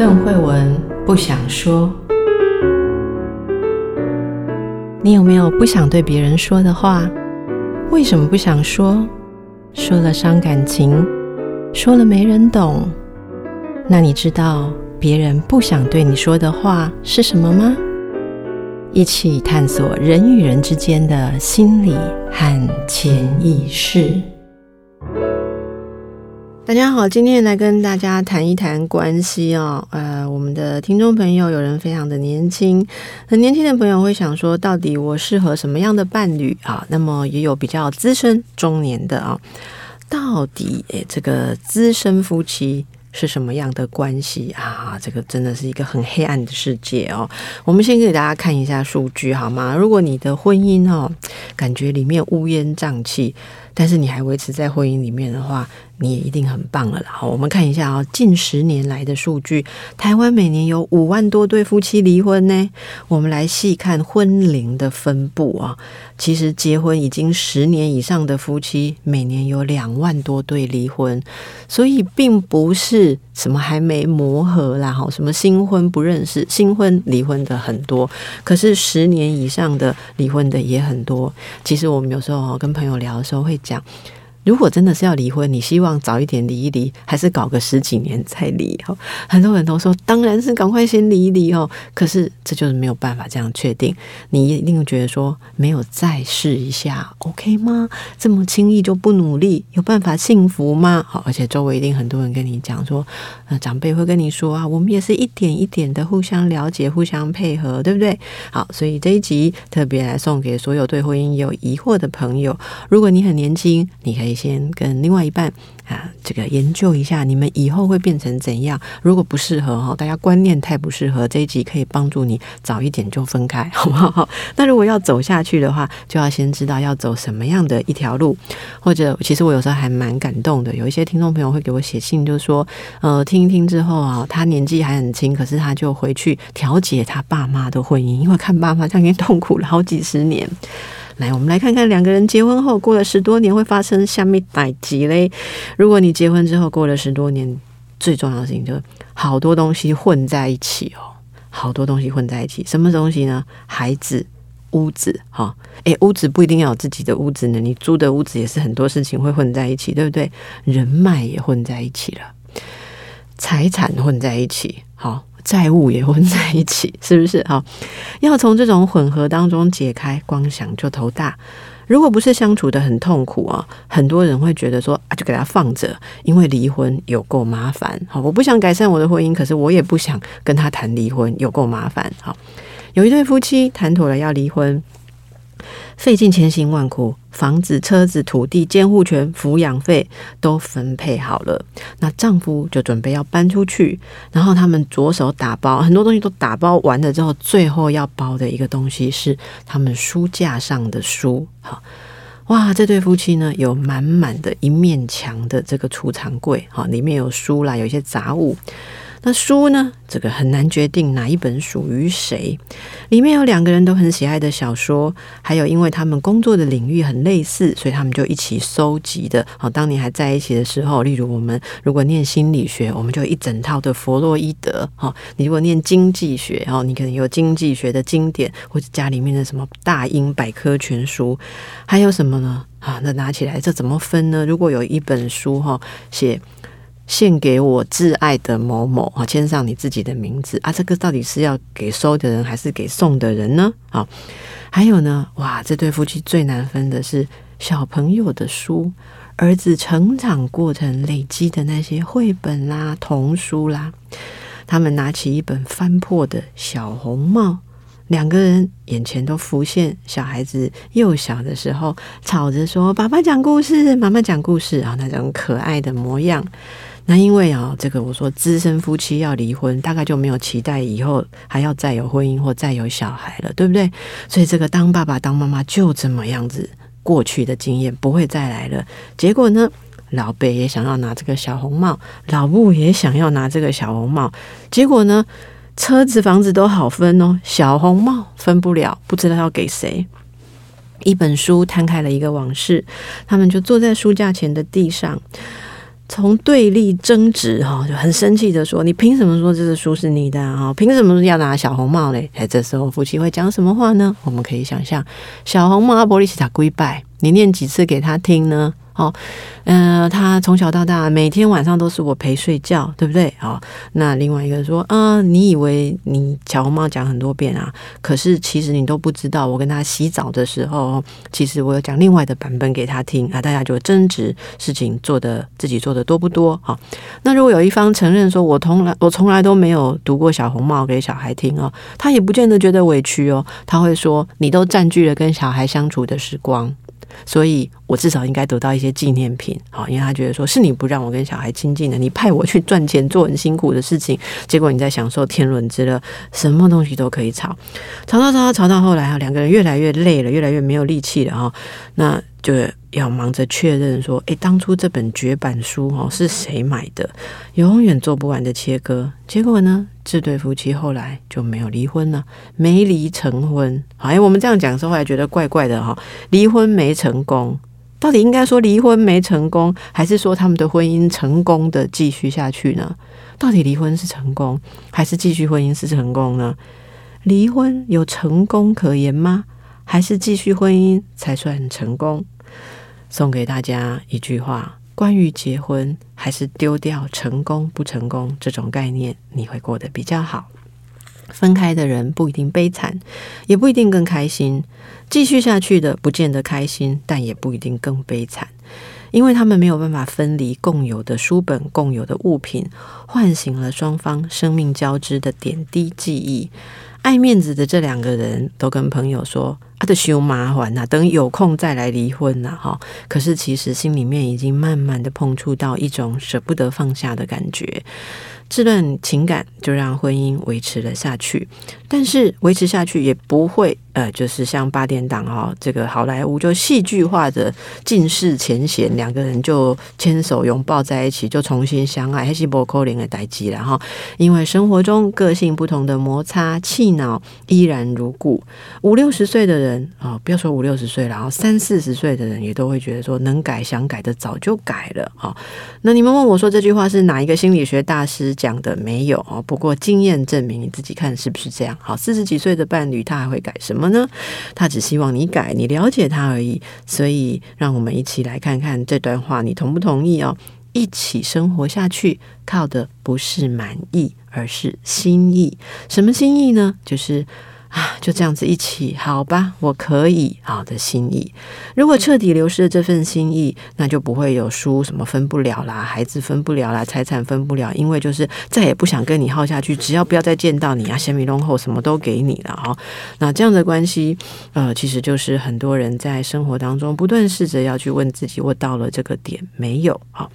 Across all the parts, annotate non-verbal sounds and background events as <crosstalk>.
邓惠文不想说，你有没有不想对别人说的话？为什么不想说？说了伤感情，说了没人懂。那你知道别人不想对你说的话是什么吗？一起探索人与人之间的心理和潜意识。大家好，今天来跟大家谈一谈关系哦。呃，我们的听众朋友有人非常的年轻，很年轻的朋友会想说，到底我适合什么样的伴侣啊？那么也有比较资深中年的啊，到底诶，这个资深夫妻是什么样的关系啊？这个真的是一个很黑暗的世界哦。我们先给大家看一下数据好吗？如果你的婚姻哦，感觉里面乌烟瘴气，但是你还维持在婚姻里面的话。你也一定很棒了啦！好，我们看一下啊，近十年来的数据，台湾每年有五万多对夫妻离婚呢。我们来细看婚龄的分布啊，其实结婚已经十年以上的夫妻，每年有两万多对离婚，所以并不是什么还没磨合啦，哈，什么新婚不认识，新婚离婚的很多，可是十年以上的离婚的也很多。其实我们有时候跟朋友聊的时候会讲。如果真的是要离婚，你希望早一点离一离，还是搞个十几年再离？哈，很多人都说当然是赶快先离一离哦。可是这就是没有办法这样确定。你一定会觉得说没有再试一下，OK 吗？这么轻易就不努力，有办法幸福吗？好，而且周围一定很多人跟你讲说，呃，长辈会跟你说啊，我们也是一点一点的互相了解、互相配合，对不对？好，所以这一集特别来送给所有对婚姻有疑惑的朋友。如果你很年轻，你可以。先跟另外一半啊，这个研究一下，你们以后会变成怎样？如果不适合哈，大家观念太不适合，这一集可以帮助你早一点就分开，好不好？那如果要走下去的话，就要先知道要走什么样的一条路。或者，其实我有时候还蛮感动的，有一些听众朋友会给我写信，就说，呃，听一听之后啊，他年纪还很轻，可是他就回去调解他爸妈的婚姻，因为看爸妈这样已经痛苦了好几十年。来，我们来看看两个人结婚后过了十多年会发生什么代志嘞？如果你结婚之后过了十多年，最重要的事情就是好多东西混在一起哦，好多东西混在一起。什么东西呢？孩子、屋子，哈，诶，屋子不一定要有自己的屋子呢，你租的屋子也是很多事情会混在一起，对不对？人脉也混在一起了，财产混在一起，好。债务也混在一起，是不是？好，要从这种混合当中解开，光想就头大。如果不是相处得很痛苦啊，很多人会觉得说啊，就给他放着，因为离婚有够麻烦。好，我不想改善我的婚姻，可是我也不想跟他谈离婚，有够麻烦。好，有一对夫妻谈妥了要离婚。费尽千辛万苦，房子、车子、土地、监护权、抚养费都分配好了。那丈夫就准备要搬出去，然后他们着手打包，很多东西都打包完了之后，最后要包的一个东西是他们书架上的书。好，哇，这对夫妻呢，有满满的一面墙的这个储藏柜，哈，里面有书啦，有一些杂物。那书呢？这个很难决定哪一本属于谁。里面有两个人都很喜爱的小说，还有因为他们工作的领域很类似，所以他们就一起收集的。好，当年还在一起的时候，例如我们如果念心理学，我们就一整套的弗洛伊德。好，你如果念经济学，哦，你可能有经济学的经典，或者家里面的什么大英百科全书，还有什么呢？啊，那拿起来这怎么分呢？如果有一本书哈，写。献给我挚爱的某某啊，签上你自己的名字啊，这个到底是要给收的人还是给送的人呢？啊，还有呢，哇，这对夫妻最难分的是小朋友的书，儿子成长过程累积的那些绘本啦、童书啦，他们拿起一本翻破的小红帽，两个人眼前都浮现小孩子幼小的时候，吵着说：“爸爸讲故事，妈妈讲故事啊，那种可爱的模样。”那因为啊，这个我说资深夫妻要离婚，大概就没有期待以后还要再有婚姻或再有小孩了，对不对？所以这个当爸爸当妈妈就这么样子，过去的经验不会再来了。结果呢，老辈也想要拿这个小红帽，老布也想要拿这个小红帽。结果呢，车子房子都好分哦，小红帽分不了，不知道要给谁。一本书摊开了一个往事，他们就坐在书架前的地上。从对立争执哈，就很生气的说：“你凭什么说这个书是你的啊？凭什么要拿小红帽嘞？”哎，这时候夫妻会讲什么话呢？我们可以想象，小红帽阿波利西塔跪拜，你念几次给他听呢？哦，嗯、呃，他从小到大每天晚上都是我陪睡觉，对不对？好、哦，那另外一个说，啊、你以为你小红帽讲很多遍啊，可是其实你都不知道，我跟他洗澡的时候，其实我有讲另外的版本给他听啊，大家就争执事情做的自己做的多不多？好、哦，那如果有一方承认说我从来我从来都没有读过小红帽给小孩听哦，他也不见得觉得委屈哦，他会说你都占据了跟小孩相处的时光。所以我至少应该得到一些纪念品，好，因为他觉得说是你不让我跟小孩亲近的，你派我去赚钱做很辛苦的事情，结果你在享受天伦之乐，什么东西都可以吵，吵到吵到吵到后来啊，两个人越来越累了，越来越没有力气了哈，那。就要忙着确认说，诶，当初这本绝版书哦是谁买的？永远做不完的切割。结果呢，这对夫妻后来就没有离婚了，没离成婚。好哎，我们这样讲的时候还觉得怪怪的哈，离婚没成功，到底应该说离婚没成功，还是说他们的婚姻成功的继续下去呢？到底离婚是成功，还是继续婚姻是成功呢？离婚有成功可言吗？还是继续婚姻才算成功？送给大家一句话：关于结婚，还是丢掉成功不成功这种概念，你会过得比较好。分开的人不一定悲惨，也不一定更开心；继续下去的不见得开心，但也不一定更悲惨，因为他们没有办法分离共有的书本、共有的物品，唤醒了双方生命交织的点滴记忆。爱面子的这两个人都跟朋友说：“啊，得修麻烦呐，等有空再来离婚呐。”哈，可是其实心里面已经慢慢的碰触到一种舍不得放下的感觉。这段情感就让婚姻维持了下去，但是维持下去也不会呃，就是像八点档哈，这个好莱坞就戏剧化的尽释前嫌，两个人就牵手拥抱在一起，就重新相爱，还是不可能的代志了哈。因为生活中个性不同的摩擦，气恼依然如故。五六十岁的人啊，不要说五六十岁了，然后三四十岁的人也都会觉得说，能改想改的早就改了啊。那你们问我说这句话是哪一个心理学大师讲的？没有哦，不过经验证明，你自己看是不是这样？好，四十几岁的伴侣他还会改什么么呢？他只希望你改，你了解他而已。所以，让我们一起来看看这段话，你同不同意哦？一起生活下去，靠的不是满意，而是心意。什么心意呢？就是。啊，就这样子一起，好吧，我可以，好的心意。如果彻底流失了这份心意，那就不会有书什么分不了啦，孩子分不了啦，财产分不了，因为就是再也不想跟你耗下去，只要不要再见到你啊，先米龙后什么都给你了哈。那这样的关系，呃，其实就是很多人在生活当中不断试着要去问自己，我到了这个点没有？好，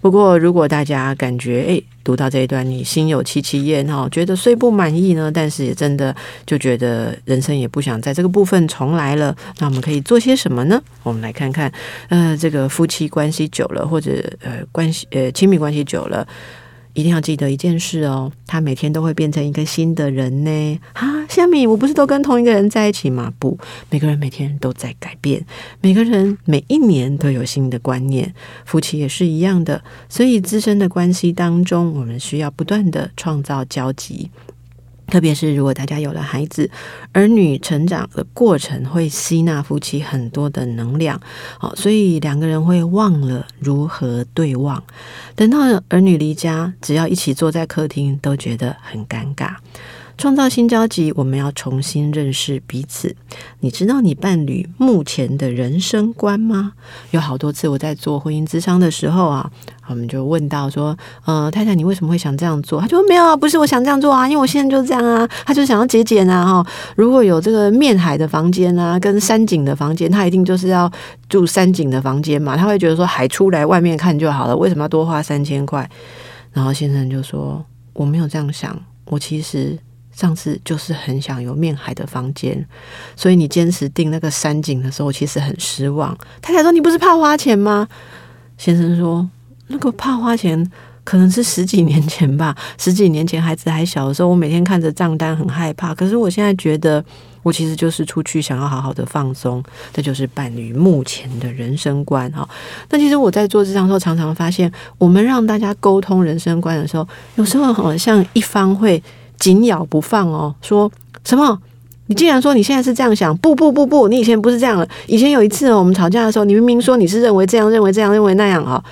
不过如果大家感觉诶。读到这一段，你心有戚戚焉哈，觉得虽不满意呢，但是也真的就觉觉得人生也不想在这个部分重来了。那我们可以做些什么呢？我们来看看，呃，这个夫妻关系久了，或者呃关系呃亲密关系久了。一定要记得一件事哦，他每天都会变成一个新的人呢。哈，夏米，我不是都跟同一个人在一起吗？不，每个人每天都在改变，每个人每一年都有新的观念，夫妻也是一样的。所以，自身的关系当中，我们需要不断的创造交集。特别是如果大家有了孩子，儿女成长的过程会吸纳夫妻很多的能量，好，所以两个人会忘了如何对望。等到儿女离家，只要一起坐在客厅，都觉得很尴尬。创造新交集，我们要重新认识彼此。你知道你伴侣目前的人生观吗？有好多次我在做婚姻咨商的时候啊，我们就问到说：“呃，太太，你为什么会想这样做？”他就说：“没有啊，不是我想这样做啊，因为我现在就这样啊。”他就想要节俭啊，哈。如果有这个面海的房间啊，跟山景的房间，他一定就是要住山景的房间嘛。他会觉得说海出来外面看就好了，为什么要多花三千块？然后先生就说：“我没有这样想，我其实。”上次就是很想有面海的房间，所以你坚持订那个山景的时候，其实很失望。太太说：“你不是怕花钱吗？”先生说：“那个怕花钱可能是十几年前吧，<laughs> 十几年前孩子还小的时候，我每天看着账单很害怕。可是我现在觉得，我其实就是出去想要好好的放松，这就是伴侣目前的人生观哈。那其实我在做这张的时候，常常发现，我们让大家沟通人生观的时候，有时候好像一方会紧咬不放哦，说什么？你既然说你现在是这样想，不不不不，你以前不是这样了。以前有一次哦，我们吵架的时候，你明明说你是认为这样，认为这样，认为那样哈。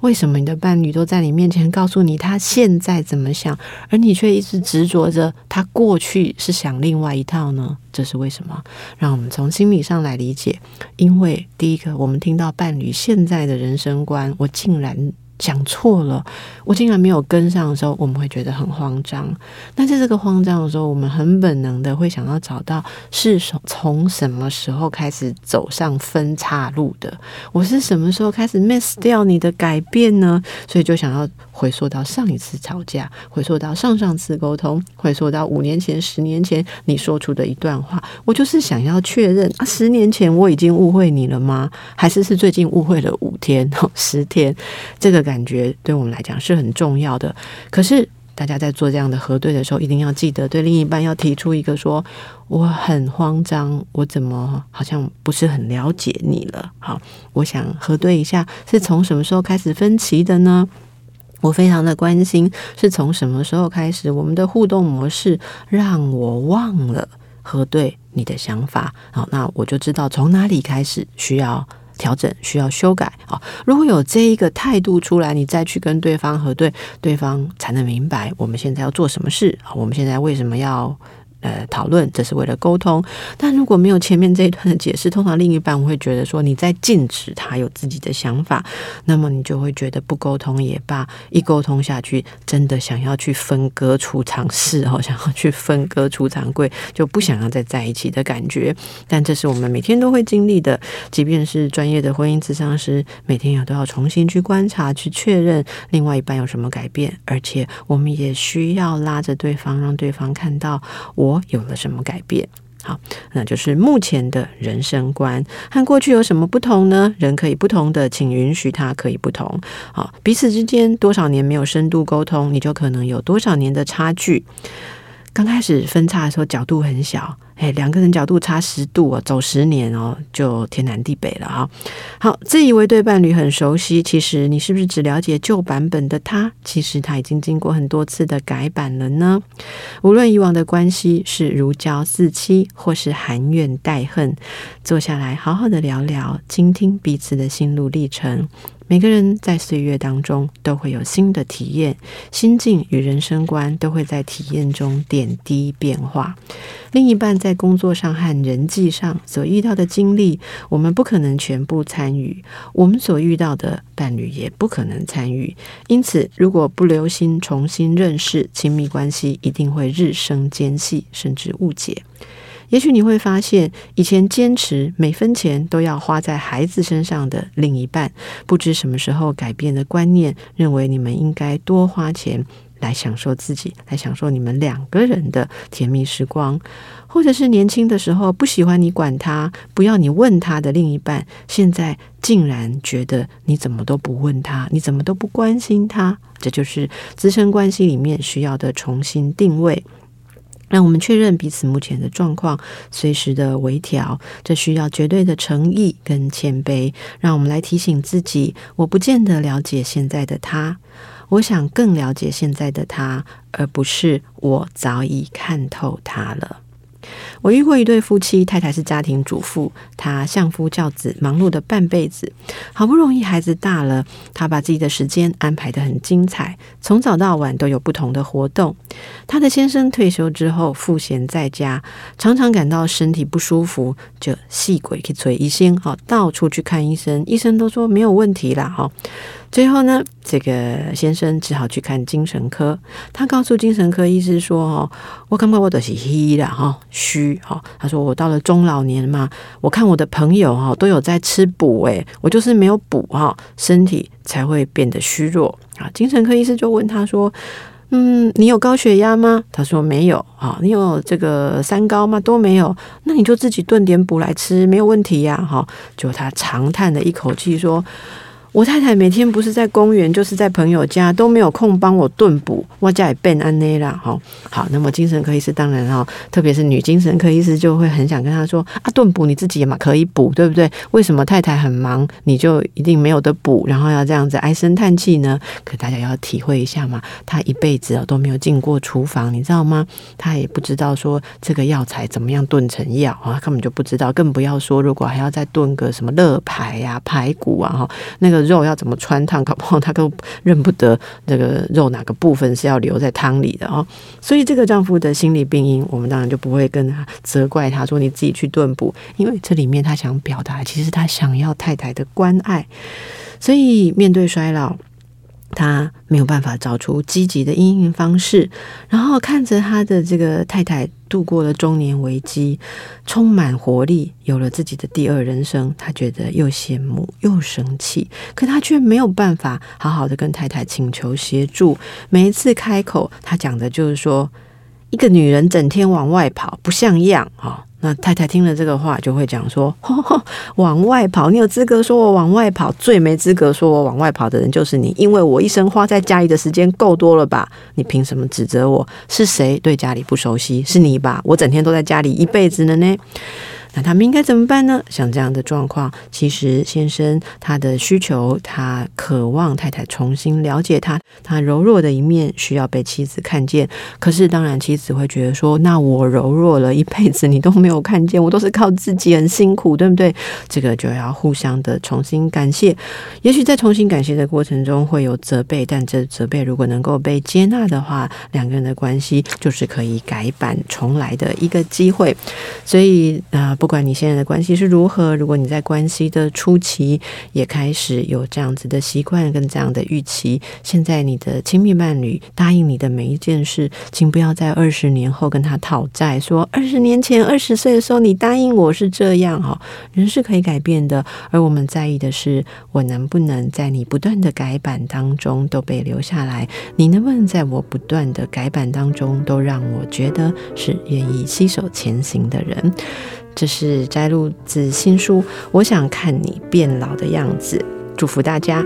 为什么你的伴侣都在你面前告诉你他现在怎么想，而你却一直执着着他过去是想另外一套呢？这是为什么？让我们从心理上来理解。因为第一个，我们听到伴侣现在的人生观，我竟然。讲错了，我竟然没有跟上的时候，我们会觉得很慌张。那在这个慌张的时候，我们很本能的会想要找到是从什么时候开始走上分岔路的？我是什么时候开始 miss 掉你的改变呢？所以就想要回溯到上一次吵架，回溯到上上次沟通，回溯到五年前、十年前你说出的一段话。我就是想要确认啊，十年前我已经误会你了吗？还是是最近误会了五天、<laughs> 十天？这个。感觉对我们来讲是很重要的。可是大家在做这样的核对的时候，一定要记得对另一半要提出一个说：“我很慌张，我怎么好像不是很了解你了？”好，我想核对一下，是从什么时候开始分歧的呢？我非常的关心，是从什么时候开始我们的互动模式让我忘了核对你的想法？好，那我就知道从哪里开始需要。调整需要修改好！如果有这一个态度出来，你再去跟对方核对，对方才能明白我们现在要做什么事啊！我们现在为什么要？呃，讨论这是为了沟通，但如果没有前面这一段的解释，通常另一半会觉得说你在禁止他有自己的想法，那么你就会觉得不沟通也罢，一沟通下去，真的想要去分割储藏室哦，想要去分割储藏柜，就不想要再在一起的感觉。但这是我们每天都会经历的，即便是专业的婚姻咨商师，每天也都要重新去观察、去确认另外一半有什么改变，而且我们也需要拉着对方，让对方看到我。有了什么改变？好，那就是目前的人生观和过去有什么不同呢？人可以不同的，请允许他可以不同。好，彼此之间多少年没有深度沟通，你就可能有多少年的差距。刚开始分叉的时候，角度很小。哎，两个人角度差十度哦，走十年哦，就天南地北了哈。好，自以为对伴侣很熟悉，其实你是不是只了解旧版本的他？其实他已经经过很多次的改版了呢。无论以往的关系是如胶似漆，或是含怨带恨，坐下来好好的聊聊，倾听彼此的心路历程。每个人在岁月当中都会有新的体验，心境与人生观都会在体验中点滴变化。另一半在工作上和人际上所遇到的经历，我们不可能全部参与，我们所遇到的伴侣也不可能参与。因此，如果不留心重新认识，亲密关系一定会日生间隙，甚至误解。也许你会发现，以前坚持每分钱都要花在孩子身上的另一半，不知什么时候改变的观念，认为你们应该多花钱来享受自己，来享受你们两个人的甜蜜时光；或者是年轻的时候不喜欢你管他，不要你问他的另一半，现在竟然觉得你怎么都不问他，你怎么都不关心他，这就是咨商关系里面需要的重新定位。让我们确认彼此目前的状况，随时的微调，这需要绝对的诚意跟谦卑。让我们来提醒自己：我不见得了解现在的他，我想更了解现在的他，而不是我早已看透他了。我遇过一对夫妻，太太是家庭主妇，她相夫教子，忙碌的半辈子，好不容易孩子大了，她把自己的时间安排得很精彩，从早到晚都有不同的活动。她的先生退休之后赋闲在家，常常感到身体不舒服，就细鬼去催医生，好到处去看医生，医生都说没有问题啦，哈。最后呢，这个先生只好去看精神科。他告诉精神科医师说：“哦，我感觉我都是虚的哈，虚哈。”他说：“我到了中老年嘛，我看我的朋友哈都有在吃补，诶，我就是没有补哈，身体才会变得虚弱啊。”精神科医师就问他说：“嗯，你有高血压吗？”他说：“没有啊。”“你有这个三高吗？”“都没有。”“那你就自己炖点补来吃，没有问题呀。”哈，就他长叹了一口气说。我太太每天不是在公园，就是在朋友家，都没有空帮我炖补，我家也变安内啦。好，好，那么精神科医师当然哈，特别是女精神科医师就会很想跟他说啊，炖补你自己也嘛可以补，对不对？为什么太太很忙，你就一定没有得补，然后要这样子唉声叹气呢？可大家要体会一下嘛，她一辈子都没有进过厨房，你知道吗？她也不知道说这个药材怎么样炖成药啊，根本就不知道，更不要说如果还要再炖个什么肋排呀、排骨啊哈，那个。肉要怎么汆烫，搞不好他都认不得这个肉哪个部分是要留在汤里的哦。所以这个丈夫的心理病因，我们当然就不会跟他责怪他说，你自己去炖补，因为这里面他想表达，其实他想要太太的关爱。所以面对衰老，他没有办法找出积极的应应方式，然后看着他的这个太太度过了中年危机，充满活力，有了自己的第二人生，他觉得又羡慕又生气，可他却没有办法好好的跟太太请求协助。每一次开口，他讲的就是说，一个女人整天往外跑，不像样啊。那太太听了这个话，就会讲说：<laughs> “，往外跑，你有资格说我往外跑？最没资格说我往外跑的人就是你，因为我一生花在家里的时间够多了吧？你凭什么指责我？是谁对家里不熟悉？是你吧？我整天都在家里一辈子了呢。”那他们应该怎么办呢？像这样的状况，其实先生他的需求，他渴望太太重新了解他，他柔弱的一面需要被妻子看见。可是当然，妻子会觉得说：“那我柔弱了一辈子，你都没有看见，我都是靠自己很辛苦，对不对？”这个就要互相的重新感谢。也许在重新感谢的过程中会有责备，但这责备如果能够被接纳的话，两个人的关系就是可以改版重来的一个机会。所以啊。呃不管你现在的关系是如何，如果你在关系的初期也开始有这样子的习惯跟这样的预期，现在你的亲密伴侣答应你的每一件事，请不要在二十年后跟他讨债，说 <laughs> 二十年前二十岁的时候你答应我是这样哈。人是可以改变的，而我们在意的是我能不能在你不断的改版当中都被留下来，你能不能在我不断的改版当中都让我觉得是愿意携手前行的人。这是摘录自新书《我想看你变老的样子》，祝福大家。